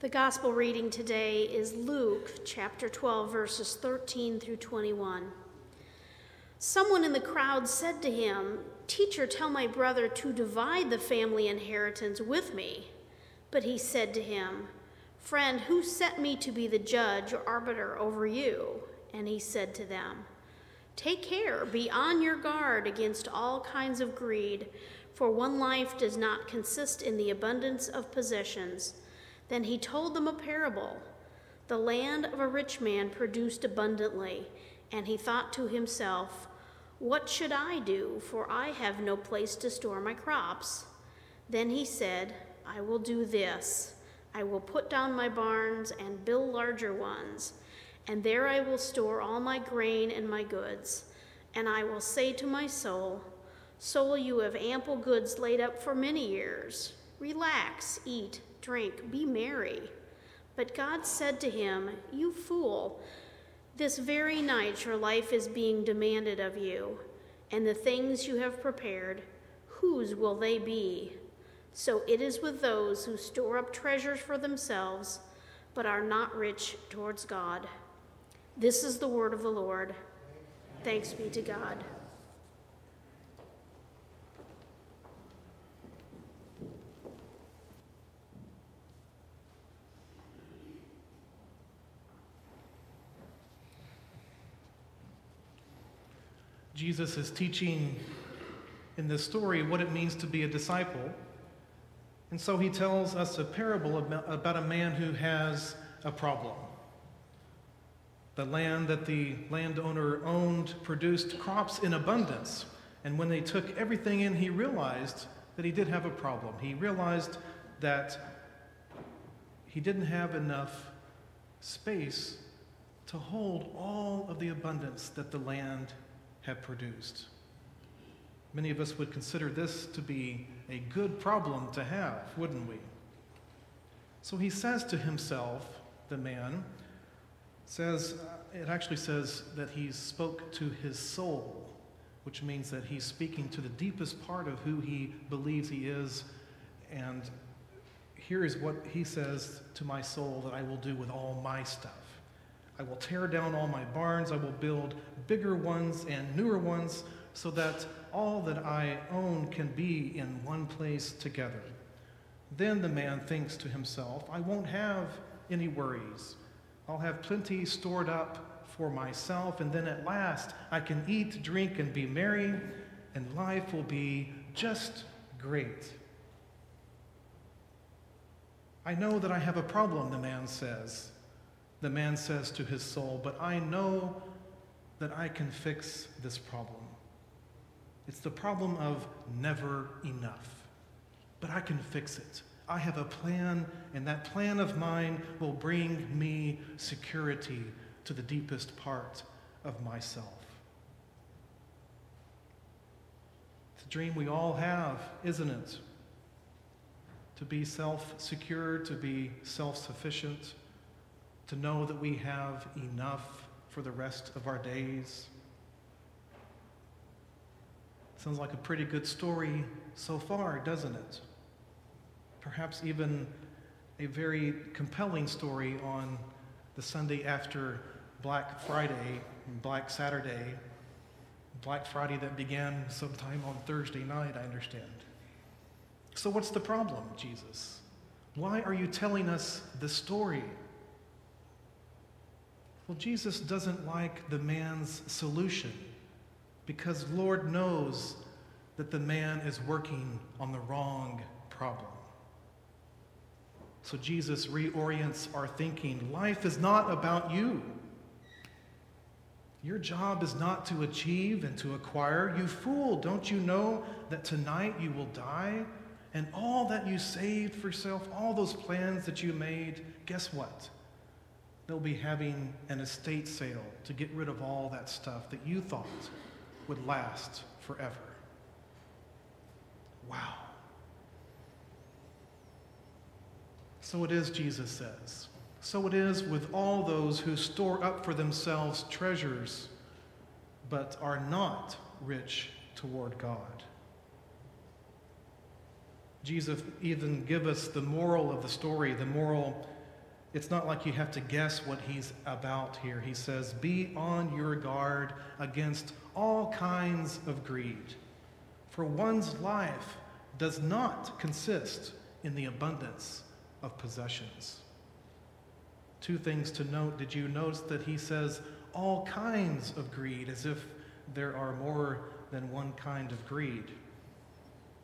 The gospel reading today is Luke chapter 12, verses 13 through 21. Someone in the crowd said to him, Teacher, tell my brother to divide the family inheritance with me. But he said to him, Friend, who set me to be the judge or arbiter over you? And he said to them, Take care, be on your guard against all kinds of greed, for one life does not consist in the abundance of possessions. Then he told them a parable. The land of a rich man produced abundantly, and he thought to himself, What should I do, for I have no place to store my crops? Then he said, I will do this I will put down my barns and build larger ones and there I will store all my grain and my goods. And I will say to my soul, Soul, you have ample goods laid up for many years. Relax, eat, drink, be merry. But God said to him, You fool, this very night your life is being demanded of you, and the things you have prepared, whose will they be? So it is with those who store up treasures for themselves, but are not rich towards God. This is the word of the Lord. Thanks be to God. Jesus is teaching in this story what it means to be a disciple. And so he tells us a parable about a man who has a problem. The land that the landowner owned produced crops in abundance. And when they took everything in, he realized that he did have a problem. He realized that he didn't have enough space to hold all of the abundance that the land had produced. Many of us would consider this to be a good problem to have, wouldn't we? So he says to himself, the man, says uh, it actually says that he spoke to his soul, which means that he's speaking to the deepest part of who he believes he is. And here is what he says to my soul that I will do with all my stuff. I will tear down all my barns, I will build bigger ones and newer ones so that all that I own can be in one place together. Then the man thinks to himself, I won't have any worries. I'll have plenty stored up for myself, and then at last I can eat, drink, and be merry, and life will be just great. I know that I have a problem, the man says. The man says to his soul, but I know that I can fix this problem. It's the problem of never enough, but I can fix it. I have a plan, and that plan of mine will bring me security to the deepest part of myself. It's a dream we all have, isn't it? To be self secure, to be self sufficient, to know that we have enough for the rest of our days. Sounds like a pretty good story so far, doesn't it? perhaps even a very compelling story on the Sunday after Black Friday, and Black Saturday, Black Friday that began sometime on Thursday night, I understand. So, what's the problem, Jesus? Why are you telling us this story? Well, Jesus doesn't like the man's solution because Lord knows that the man is working on the wrong problem. So Jesus reorients our thinking. Life is not about you. Your job is not to achieve and to acquire. You fool, don't you know that tonight you will die? And all that you saved for yourself, all those plans that you made, guess what? They'll be having an estate sale to get rid of all that stuff that you thought would last forever. Wow. So it is, Jesus says. So it is with all those who store up for themselves treasures, but are not rich toward God. Jesus even give us the moral of the story, the moral it's not like you have to guess what he's about here. He says, Be on your guard against all kinds of greed, for one's life does not consist in the abundance of possessions. Two things to note. Did you notice that he says all kinds of greed, as if there are more than one kind of greed?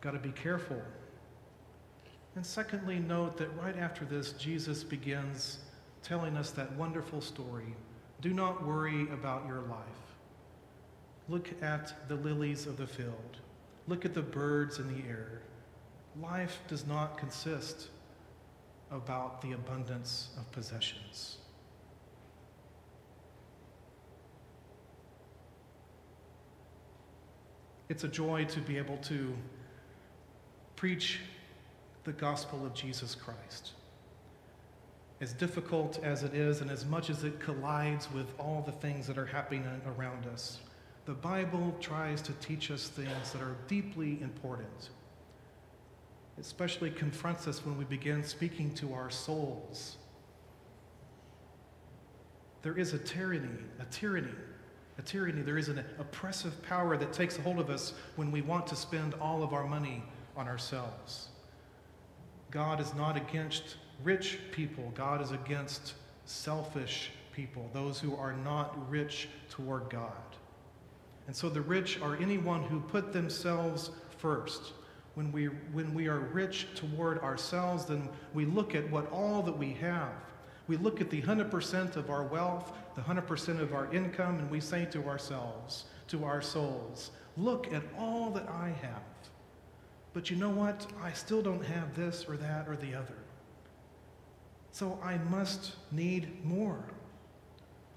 Got to be careful. And secondly, note that right after this, Jesus begins telling us that wonderful story. Do not worry about your life. Look at the lilies of the field. Look at the birds in the air. Life does not consist about the abundance of possessions. It's a joy to be able to preach the gospel of Jesus Christ. As difficult as it is, and as much as it collides with all the things that are happening around us, the Bible tries to teach us things that are deeply important. It especially confronts us when we begin speaking to our souls. There is a tyranny, a tyranny, a tyranny. There is an oppressive power that takes hold of us when we want to spend all of our money on ourselves. God is not against rich people, God is against selfish people, those who are not rich toward God. And so the rich are anyone who put themselves first. When we, when we are rich toward ourselves, then we look at what all that we have. We look at the 100% of our wealth, the 100% of our income, and we say to ourselves, to our souls, Look at all that I have. But you know what? I still don't have this or that or the other. So I must need more.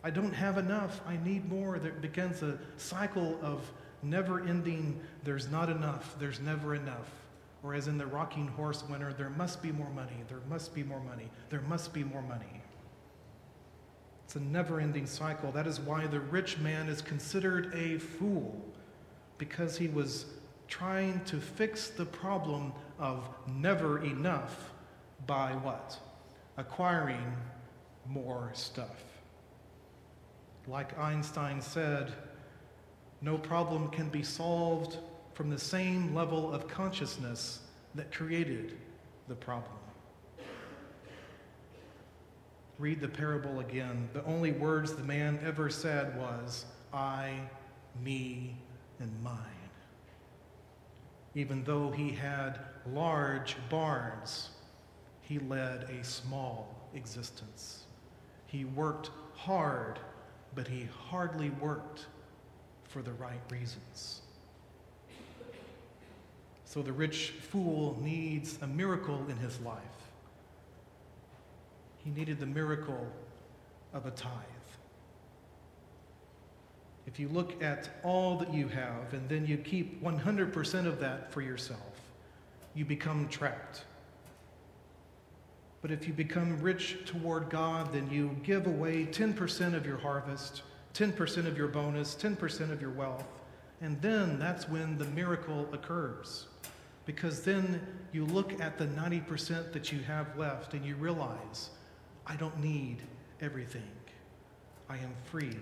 I don't have enough. I need more. There begins a cycle of never ending, there's not enough, there's never enough. Or as in the rocking horse winner, there must be more money, there must be more money, there must be more money. It's a never ending cycle. That is why the rich man is considered a fool, because he was trying to fix the problem of never enough by what? Acquiring more stuff. Like Einstein said, no problem can be solved from the same level of consciousness that created the problem. Read the parable again. The only words the man ever said was, I, me, and mine even though he had large barns, he led a small existence. He worked hard, but he hardly worked for the right reasons. So the rich fool needs a miracle in his life. He needed the miracle of a tithe. If you look at all that you have and then you keep 100% of that for yourself, you become trapped. But if you become rich toward God, then you give away 10% of your harvest, 10% of your bonus, 10% of your wealth. And then that's when the miracle occurs. Because then you look at the 90% that you have left and you realize, I don't need everything. I am free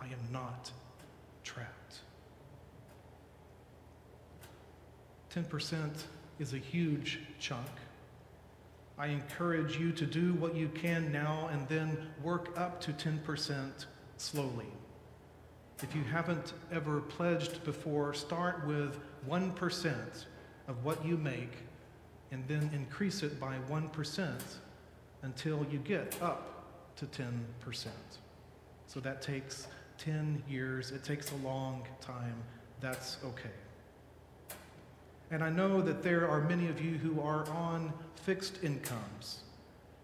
I am not trapped. 10% is a huge chunk. I encourage you to do what you can now and then work up to 10% slowly. If you haven't ever pledged before, start with 1% of what you make and then increase it by 1% until you get up to 10%. So that takes 10 years, it takes a long time. That's okay. And I know that there are many of you who are on fixed incomes,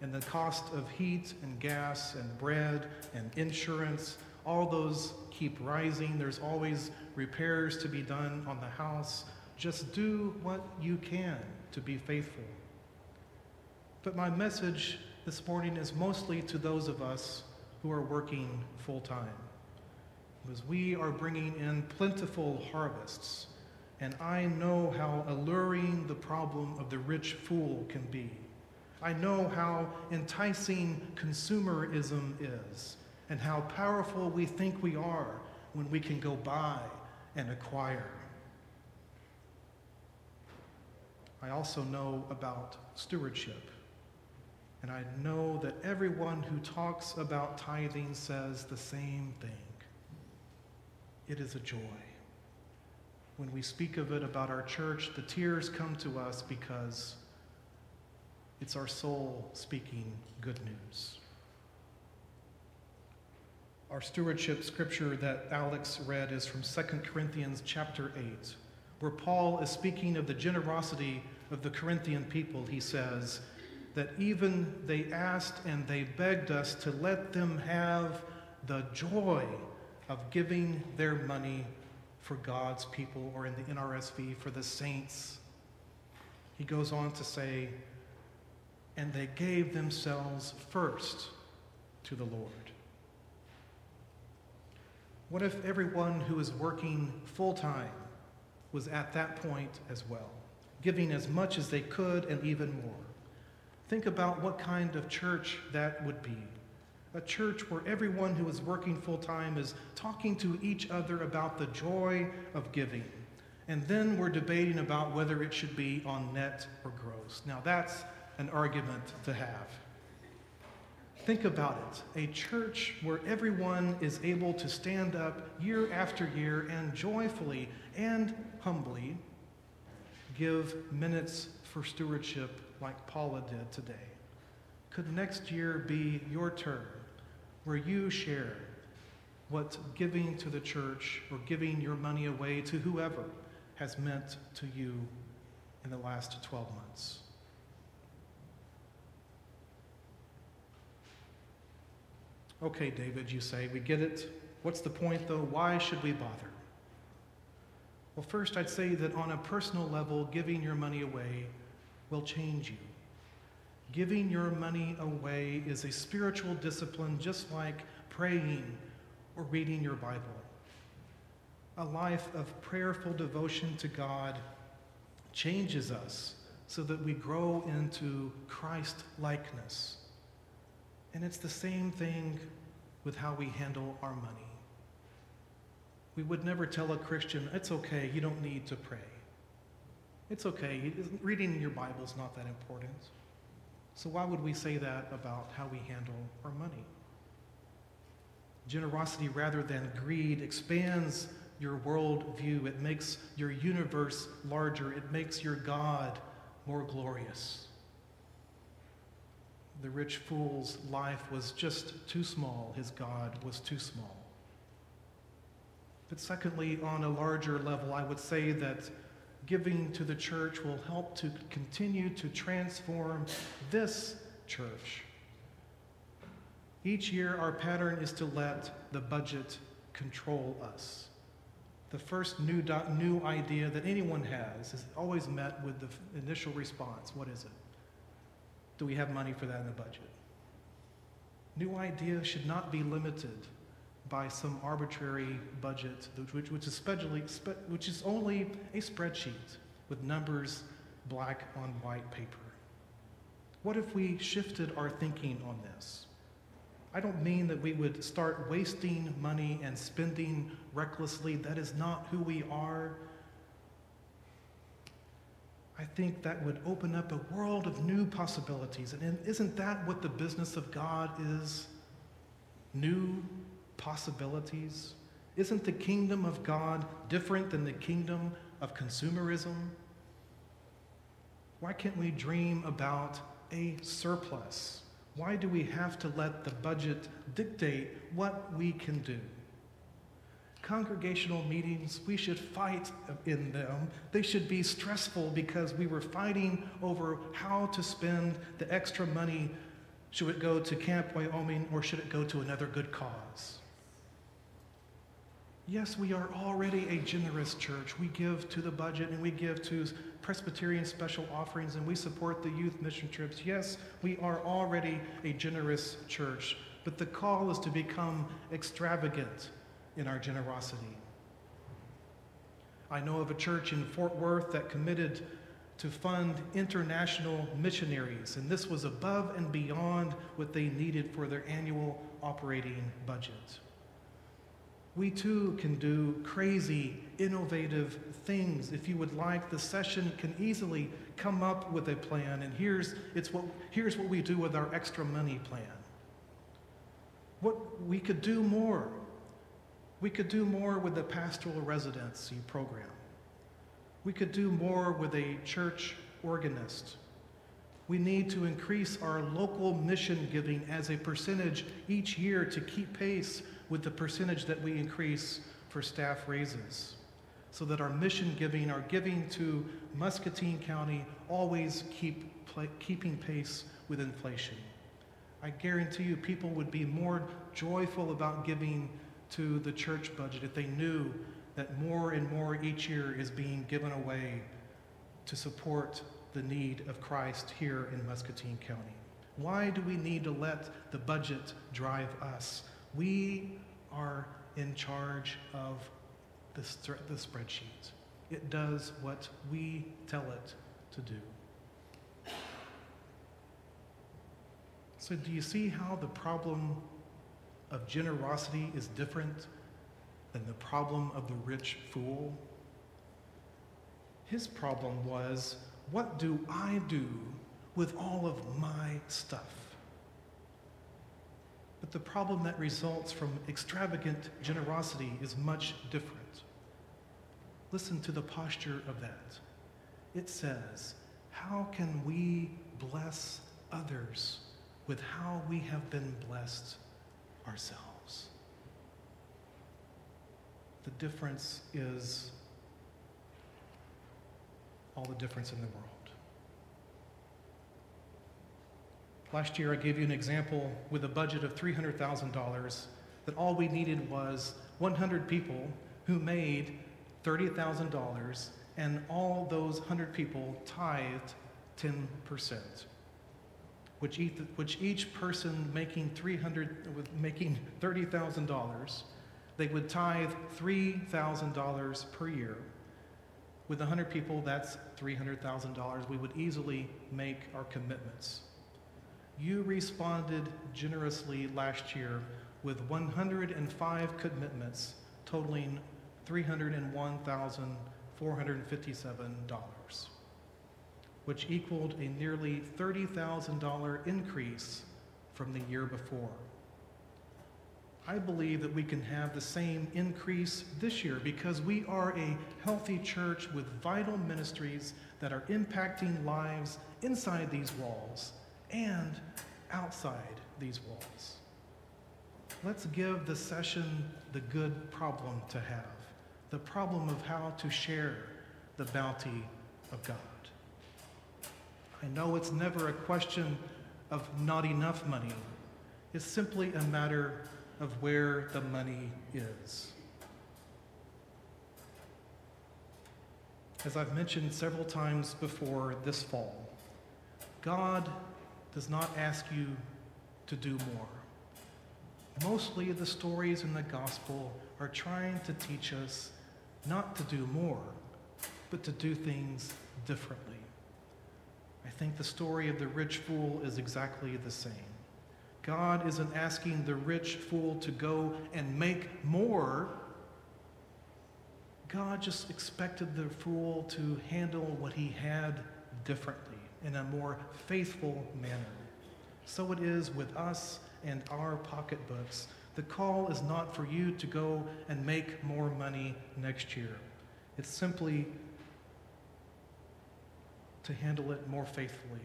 and the cost of heat and gas and bread and insurance, all those keep rising. There's always repairs to be done on the house. Just do what you can to be faithful. But my message this morning is mostly to those of us who are working full time because we are bringing in plentiful harvests. And I know how alluring the problem of the rich fool can be. I know how enticing consumerism is and how powerful we think we are when we can go buy and acquire. I also know about stewardship. And I know that everyone who talks about tithing says the same thing. It is a joy. When we speak of it about our church, the tears come to us because it's our soul speaking good news. Our stewardship scripture that Alex read is from 2 Corinthians chapter 8, where Paul is speaking of the generosity of the Corinthian people. He says that even they asked and they begged us to let them have the joy of giving their money for God's people, or in the NRSV, for the saints. He goes on to say, and they gave themselves first to the Lord. What if everyone who is working full time was at that point as well, giving as much as they could and even more? Think about what kind of church that would be. A church where everyone who is working full time is talking to each other about the joy of giving. And then we're debating about whether it should be on net or gross. Now, that's an argument to have. Think about it a church where everyone is able to stand up year after year and joyfully and humbly give minutes for stewardship like Paula did today. Could next year be your turn where you share what giving to the church or giving your money away to whoever has meant to you in the last 12 months? Okay, David, you say, we get it. What's the point, though? Why should we bother? Well, first, I'd say that on a personal level, giving your money away will change you. Giving your money away is a spiritual discipline just like praying or reading your Bible. A life of prayerful devotion to God changes us so that we grow into Christ likeness. And it's the same thing with how we handle our money. We would never tell a Christian, it's okay, you don't need to pray. It's okay, reading your Bible is not that important. So, why would we say that about how we handle our money? Generosity rather than greed expands your worldview, it makes your universe larger, it makes your God more glorious the rich fool's life was just too small, his God was too small. But secondly, on a larger level, I would say that giving to the church will help to continue to transform this church. Each year, our pattern is to let the budget control us. The first new, new idea that anyone has is always met with the initial response what is it? Do we have money for that in the budget? New ideas should not be limited by some arbitrary budget, which, which, which is only a spreadsheet with numbers black on white paper. What if we shifted our thinking on this? I don't mean that we would start wasting money and spending recklessly. That is not who we are. I think that would open up a world of new possibilities. And isn't that what the business of God is? New possibilities? Isn't the kingdom of God different than the kingdom of consumerism? Why can't we dream about a surplus? Why do we have to let the budget dictate what we can do? congregational meetings, we should fight in them. They should be stressful because we were fighting over how to spend the extra money. Should it go to Camp Wyoming or should it go to another good cause? Yes, we are already a generous church. We give to the budget and we give to Presbyterian special offerings and we support the youth mission trips. Yes, we are already a generous church, but the call is to become extravagant in our generosity. I know of a church in Fort Worth that committed to fund international missionaries, and this was above and beyond what they needed for their annual operating budget. We too can do crazy, innovative things. If you would like, the session can easily come up with a plan, and here's, it's what, here's what we do with our extra money plan. What we could do more. We could do more with the pastoral residency program. We could do more with a church organist. We need to increase our local mission giving as a percentage each year to keep pace with the percentage that we increase for staff raises so that our mission giving, our giving to Muscatine County, always keep keeping pace with inflation. I guarantee you, people would be more joyful about giving to the church budget if they knew that more and more each year is being given away to support the need of Christ here in Muscatine County. Why do we need to let the budget drive us? We are in charge of the, the spreadsheet. It does what we tell it to do. So, do you see how the problem of generosity is different than the problem of the rich fool? His problem was what do I do with all of my stuff? But the problem that results from extravagant generosity is much different. Listen to the posture of that. It says, How can we bless others with how we have been blessed ourselves? The difference is all the difference in the world. Last year, I gave you an example with a budget of $300,000 that all we needed was 100 people who made $30,000, and all those 100 people tithed 10%, which each, which each person making 300, making $30,000, they would tithe $3,000 per year. With 100 people, that's $300,000. We would easily make our commitments. You responded generously last year with 105 commitments totaling $301,457, which equaled a nearly $30,000 increase from the year before. I believe that we can have the same increase this year because we are a healthy church with vital ministries that are impacting lives inside these walls and outside these walls. Let's give the session the good problem to have the problem of how to share the bounty of God. I know it's never a question of not enough money, it's simply a matter of where the money is. As I've mentioned several times before this fall, God does not ask you to do more. Mostly the stories in the gospel are trying to teach us not to do more, but to do things differently. I think the story of the rich fool is exactly the same. God isn't asking the rich fool to go and make more. God just expected the fool to handle what he had differently in a more faithful manner. So it is with us and our pocketbooks. The call is not for you to go and make more money next year. It's simply to handle it more faithfully.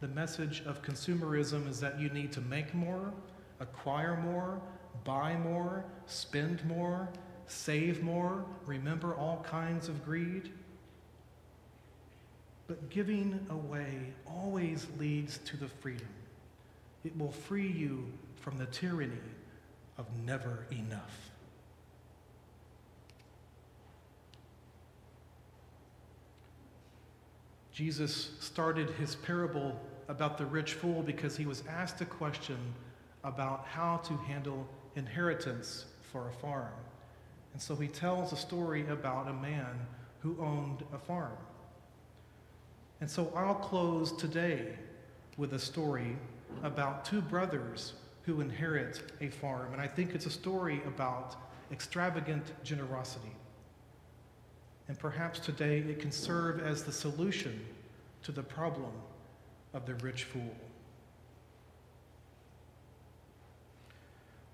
The message of consumerism is that you need to make more, acquire more, buy more, spend more, save more, remember all kinds of greed. But giving away always leads to the freedom. It will free you from the tyranny of never enough. Jesus started his parable about the rich fool because he was asked a question about how to handle inheritance for a farm. And so he tells a story about a man who owned a farm. And so I'll close today with a story about two brothers who inherit a farm. And I think it's a story about extravagant generosity. And perhaps today it can serve as the solution to the problem of the rich fool.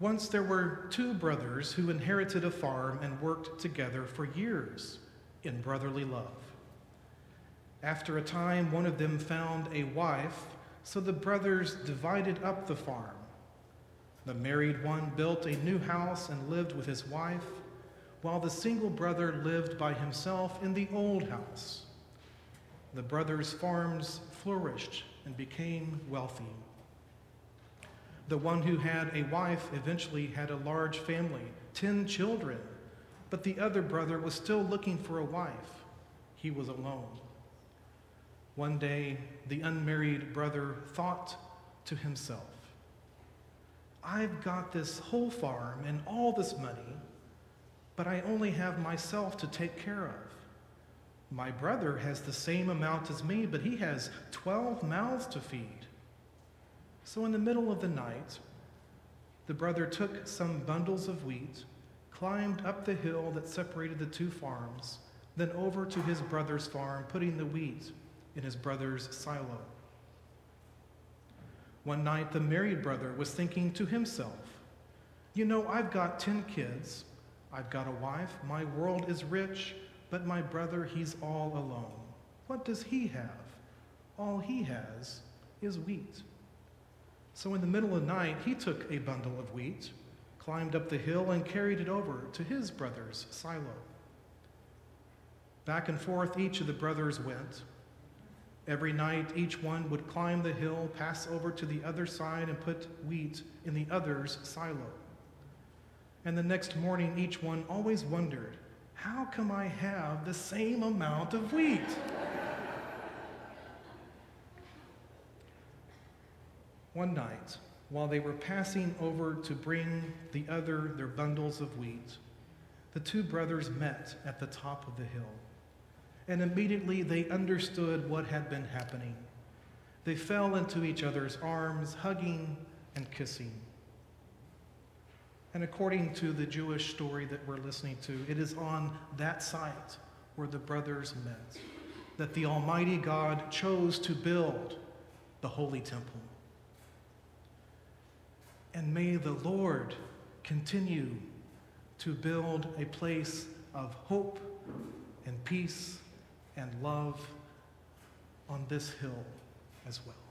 Once there were two brothers who inherited a farm and worked together for years in brotherly love. After a time, one of them found a wife, so the brothers divided up the farm. The married one built a new house and lived with his wife, while the single brother lived by himself in the old house. The brothers' farms flourished and became wealthy. The one who had a wife eventually had a large family, 10 children, but the other brother was still looking for a wife. He was alone. One day, the unmarried brother thought to himself, I've got this whole farm and all this money, but I only have myself to take care of. My brother has the same amount as me, but he has 12 mouths to feed. So, in the middle of the night, the brother took some bundles of wheat, climbed up the hill that separated the two farms, then over to his brother's farm, putting the wheat in his brother's silo. One night, the married brother was thinking to himself, You know, I've got 10 kids, I've got a wife, my world is rich, but my brother, he's all alone. What does he have? All he has is wheat. So in the middle of the night, he took a bundle of wheat, climbed up the hill, and carried it over to his brother's silo. Back and forth each of the brothers went. Every night, each one would climb the hill, pass over to the other side, and put wheat in the other's silo. And the next morning, each one always wondered, How come I have the same amount of wheat? One night, while they were passing over to bring the other their bundles of wheat, the two brothers met at the top of the hill. And immediately they understood what had been happening. They fell into each other's arms, hugging and kissing. And according to the Jewish story that we're listening to, it is on that site where the brothers met that the Almighty God chose to build the Holy Temple. And may the Lord continue to build a place of hope and peace and love on this hill as well.